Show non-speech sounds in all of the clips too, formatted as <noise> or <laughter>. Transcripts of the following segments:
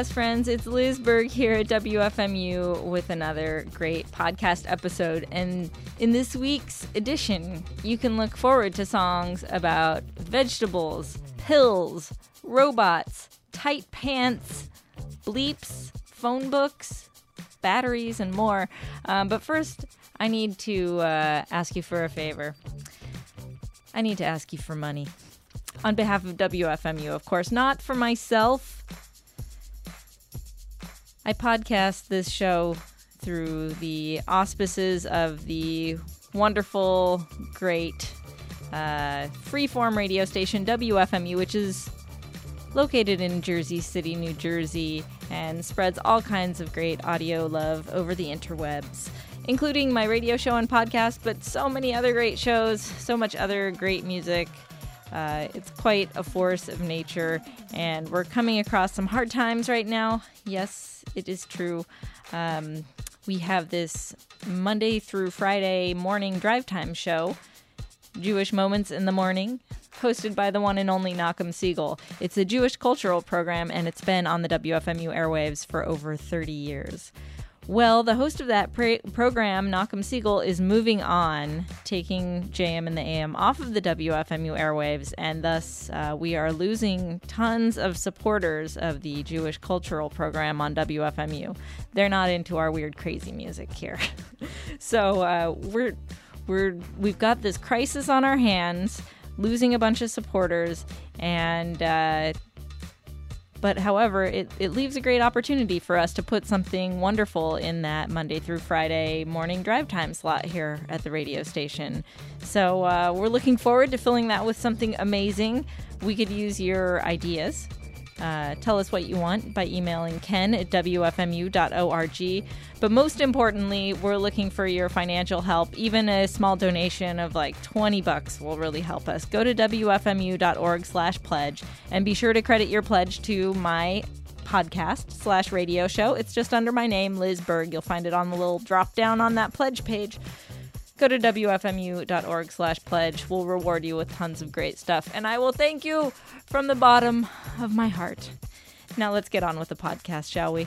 podcast friends. It's Liz Berg here at WFMU with another great podcast episode. And in this week's edition, you can look forward to songs about vegetables, pills, robots, tight pants, bleeps, phone books, batteries, and more. Um, but first, I need to uh, ask you for a favor. I need to ask you for money on behalf of WFMU, of course, not for myself. I podcast this show through the auspices of the wonderful, great uh, freeform radio station WFMU, which is located in Jersey City, New Jersey, and spreads all kinds of great audio love over the interwebs, including my radio show and podcast, but so many other great shows, so much other great music. Uh, it's quite a force of nature, and we're coming across some hard times right now. Yes, it is true. Um, we have this Monday through Friday morning drive time show, Jewish Moments in the Morning, hosted by the one and only Nachum Segal. It's a Jewish cultural program, and it's been on the WFMU airwaves for over 30 years. Well, the host of that pre- program, Nachum Segal, is moving on, taking JM and the AM off of the WFMU airwaves, and thus uh, we are losing tons of supporters of the Jewish cultural program on WFMU. They're not into our weird, crazy music here, <laughs> so uh, we're we're we've got this crisis on our hands, losing a bunch of supporters, and. Uh, but however, it, it leaves a great opportunity for us to put something wonderful in that Monday through Friday morning drive time slot here at the radio station. So uh, we're looking forward to filling that with something amazing. We could use your ideas. Uh, tell us what you want by emailing ken at wfmu.org. But most importantly, we're looking for your financial help. Even a small donation of like 20 bucks will really help us. Go to wfmu.org slash pledge and be sure to credit your pledge to my podcast slash radio show. It's just under my name, Liz Berg. You'll find it on the little drop down on that pledge page go to wfmu.org slash pledge. We'll reward you with tons of great stuff. And i will thank you from the bottom of my heart. Now let's get on with the podcast shall we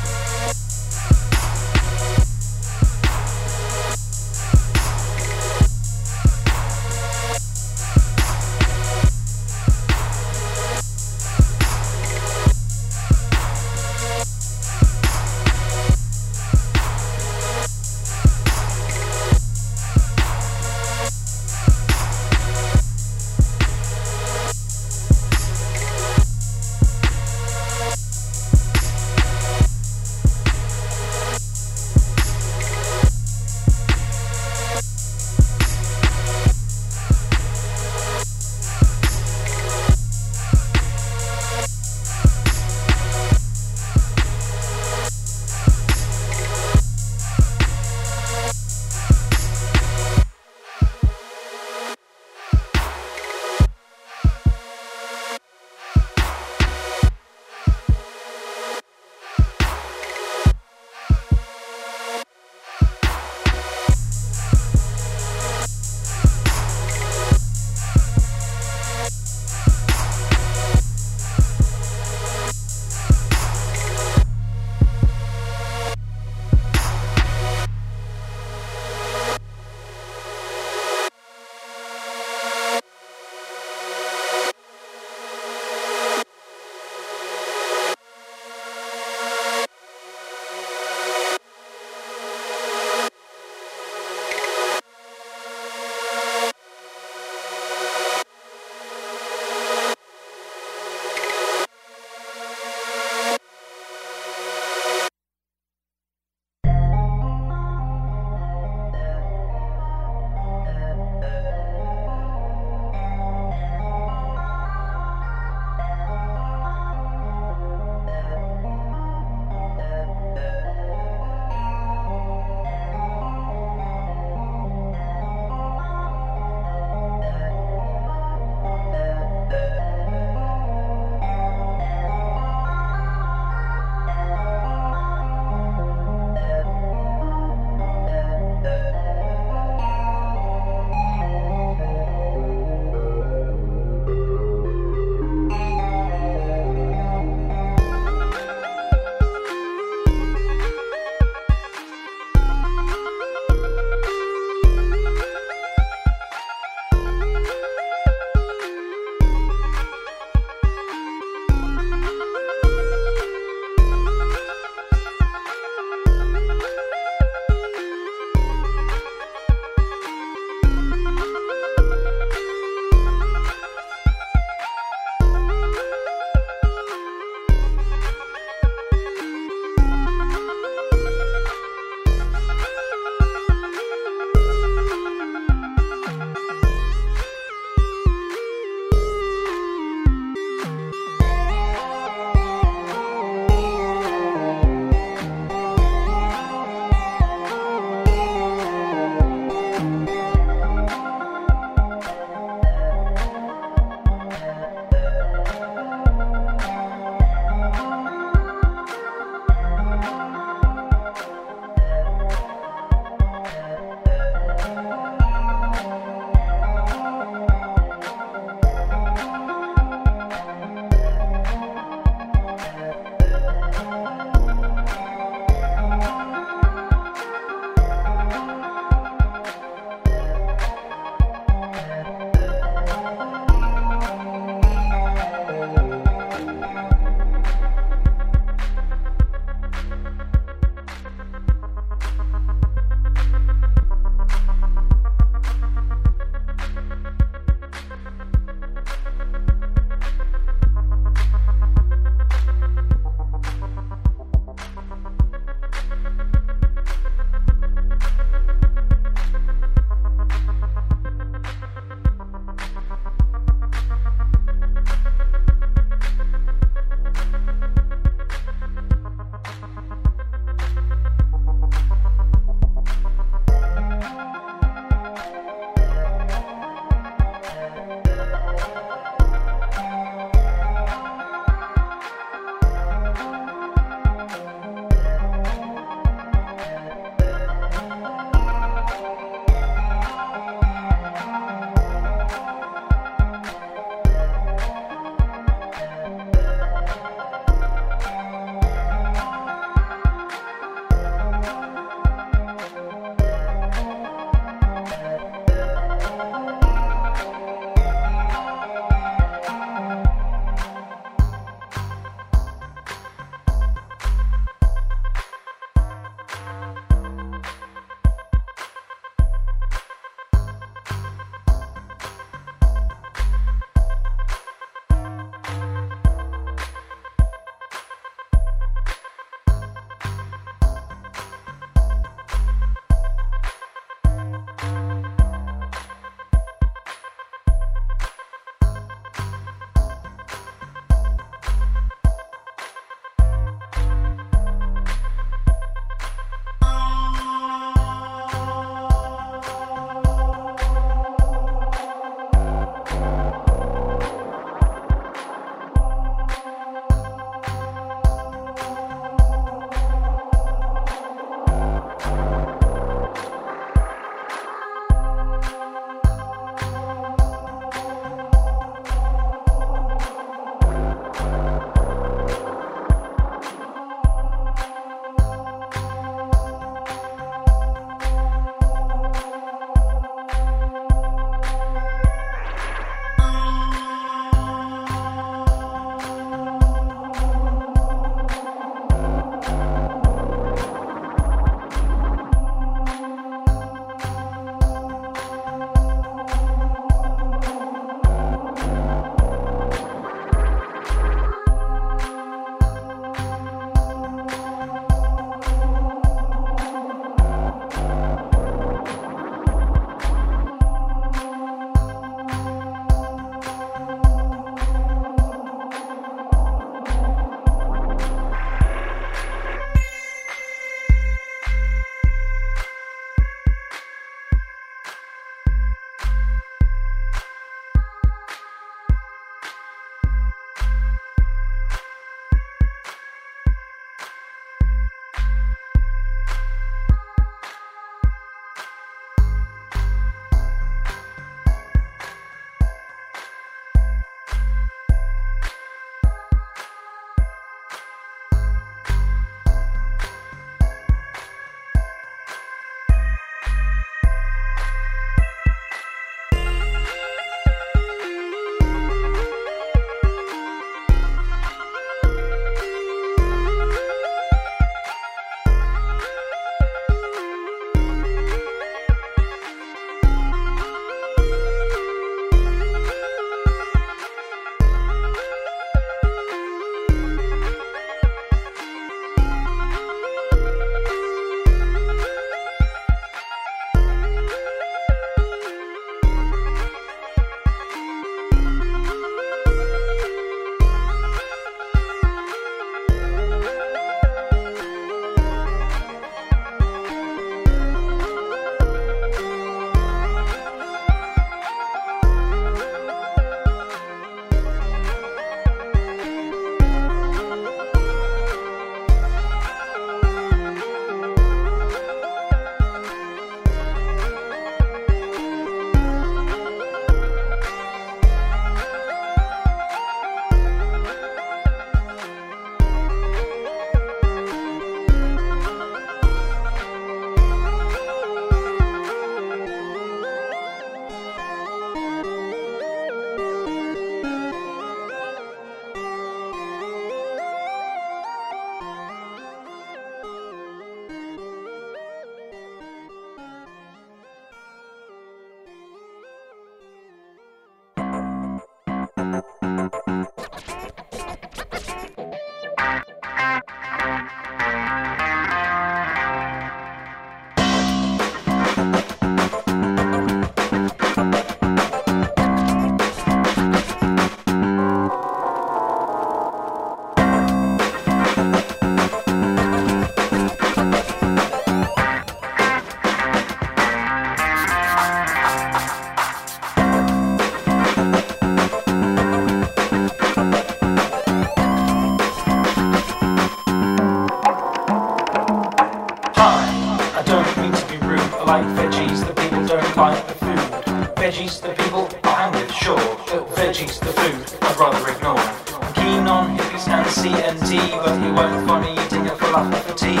veggies, the food I'd rather ignore. I'm keen on hippies and CNT, but he won't find me eating a falafel for tea.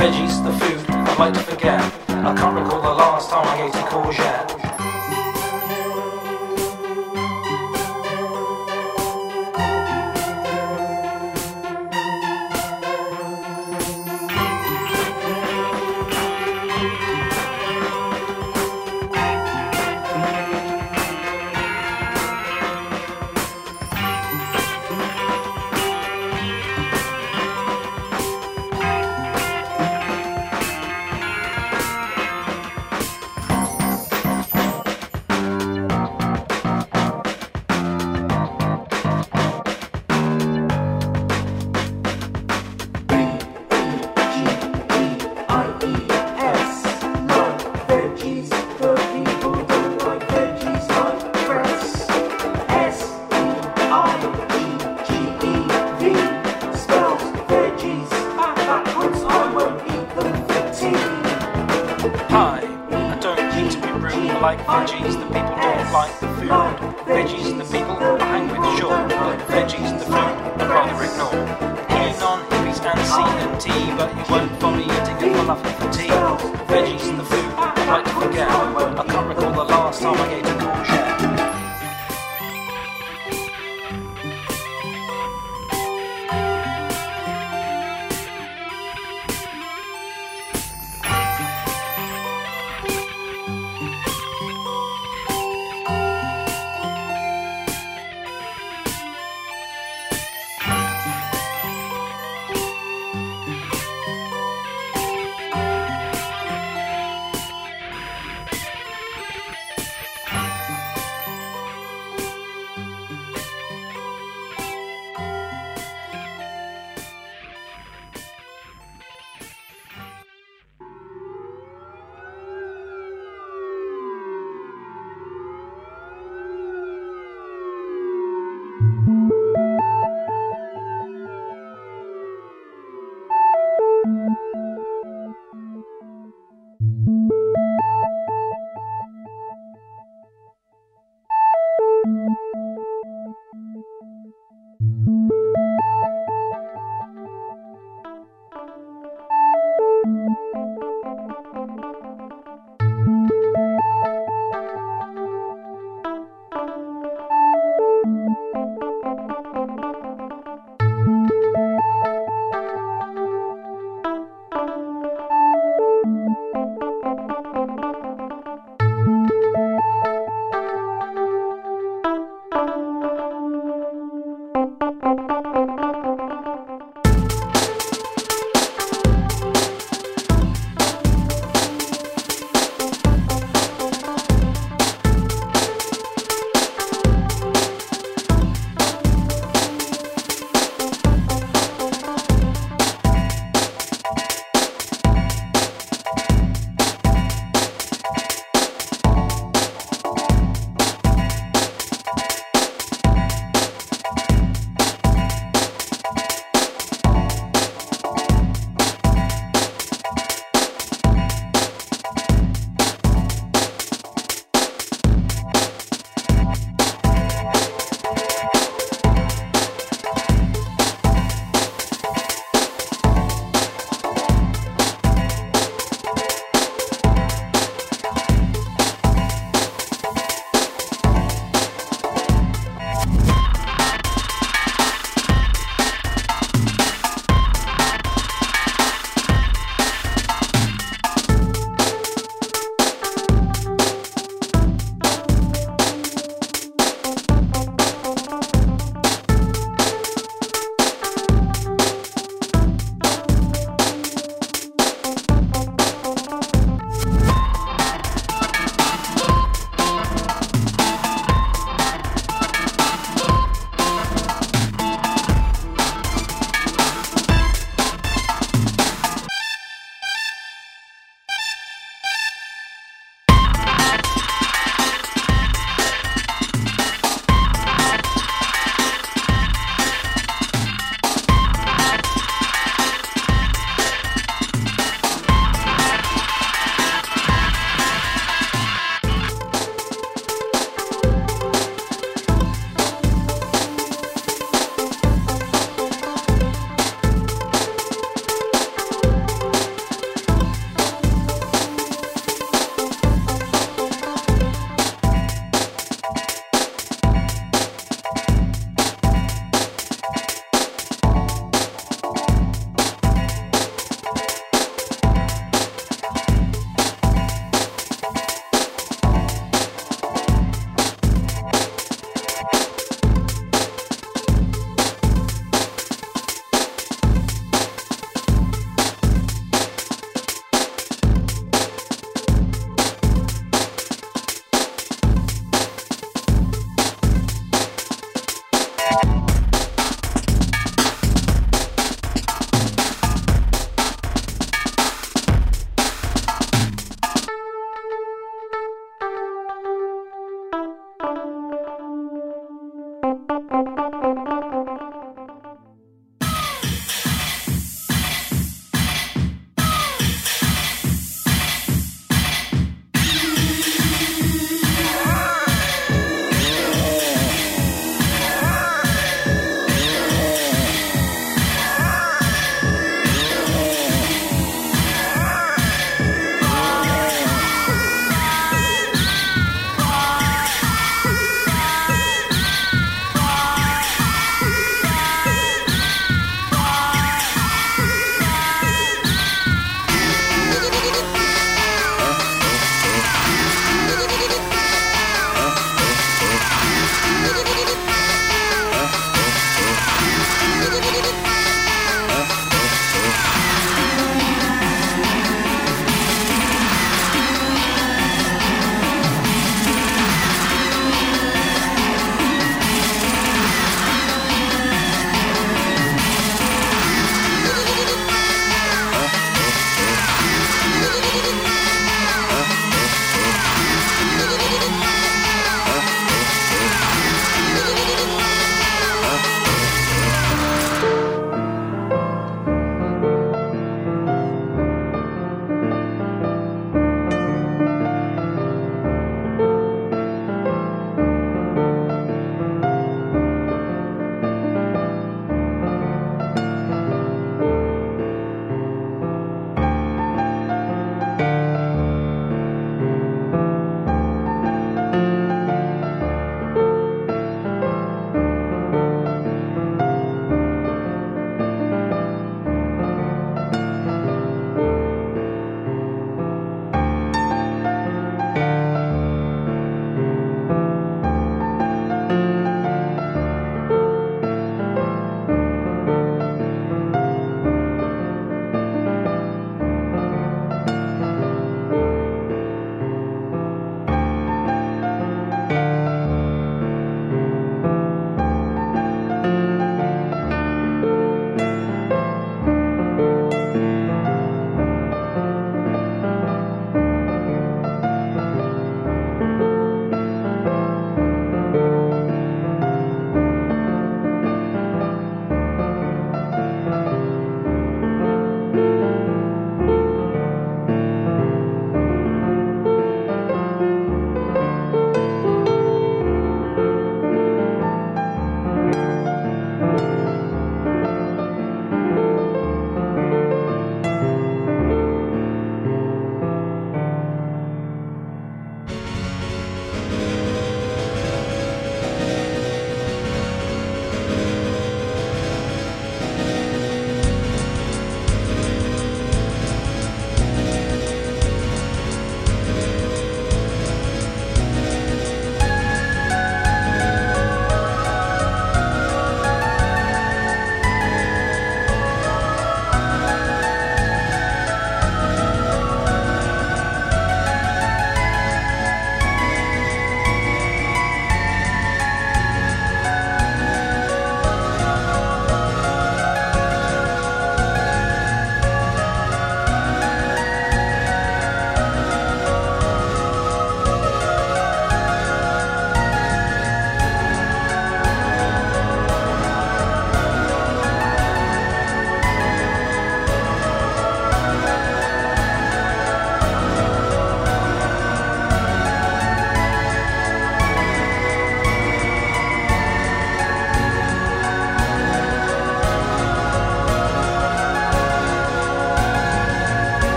Veggies, the food I'd like to forget. I can't recall the last.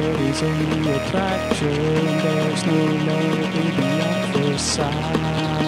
there is only attraction. There's no melody beyond the sight.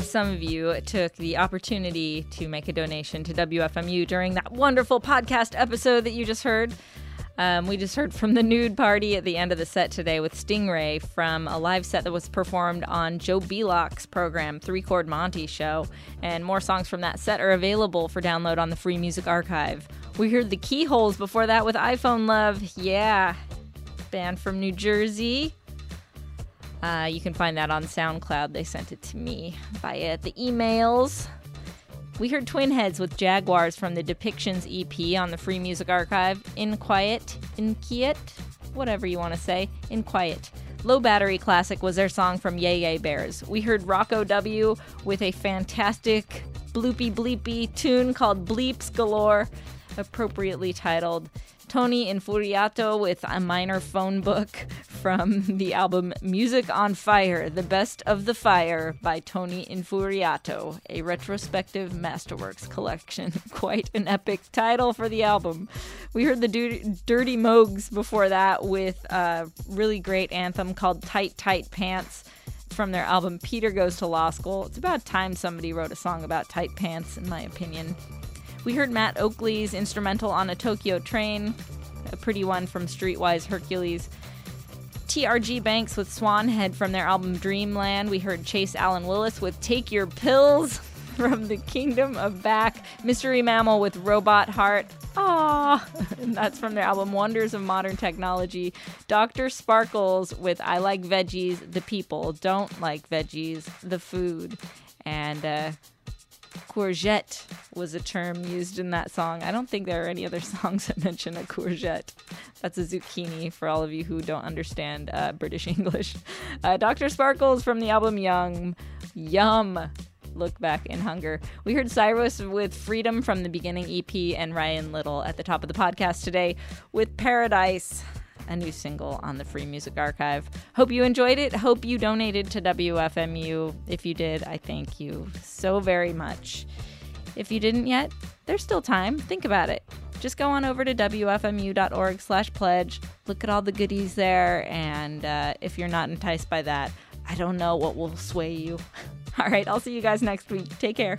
Hope some of you took the opportunity to make a donation to WFMU during that wonderful podcast episode that you just heard. Um, we just heard from the nude party at the end of the set today with Stingray from a live set that was performed on Joe Belock's program, Three Chord Monte Show. And more songs from that set are available for download on the Free Music Archive. We heard the Keyholes before that with iPhone Love. Yeah. Band from New Jersey. Uh, you can find that on SoundCloud. They sent it to me via the emails. We heard Twin Heads with Jaguars from the Depictions EP on the Free Music Archive. In Quiet, In Quiet, whatever you want to say, In Quiet. Low Battery Classic was their song from Yay Yay Bears. We heard Rocco W with a fantastic bloopy bleepy tune called Bleeps Galore, appropriately titled. Tony Infuriato with a minor phone book from the album Music on Fire, The Best of the Fire by Tony Infuriato, a retrospective masterworks collection. <laughs> Quite an epic title for the album. We heard the du- Dirty Mogs before that with a really great anthem called Tight Tight Pants from their album Peter Goes to Law School. It's about time somebody wrote a song about tight pants, in my opinion. We heard Matt Oakley's instrumental on a Tokyo train, a pretty one from Streetwise Hercules. TRG Banks with Swanhead from their album Dreamland. We heard Chase Allen Willis with Take Your Pills <laughs> from the Kingdom of Back. Mystery Mammal with Robot Heart. Ah, <laughs> that's from their album Wonders of Modern Technology. Dr. Sparkles with I Like Veggies, the People Don't Like Veggies, the Food. And uh, courgette was a term used in that song. I don't think there are any other <laughs> songs that mention a courgette. That's a zucchini for all of you who don't understand uh, British <laughs> English. Uh, Dr. Sparkles from the album Young. Yum. Look back in hunger. We heard Cyrus with Freedom from the beginning EP and Ryan Little at the top of the podcast today with Paradise a new single on the Free Music Archive. Hope you enjoyed it. Hope you donated to WFMU. If you did, I thank you so very much. If you didn't yet, there's still time. Think about it. Just go on over to wfmu.org slash pledge. Look at all the goodies there. And uh, if you're not enticed by that, I don't know what will sway you. <laughs> All right, I'll see you guys next week. Take care.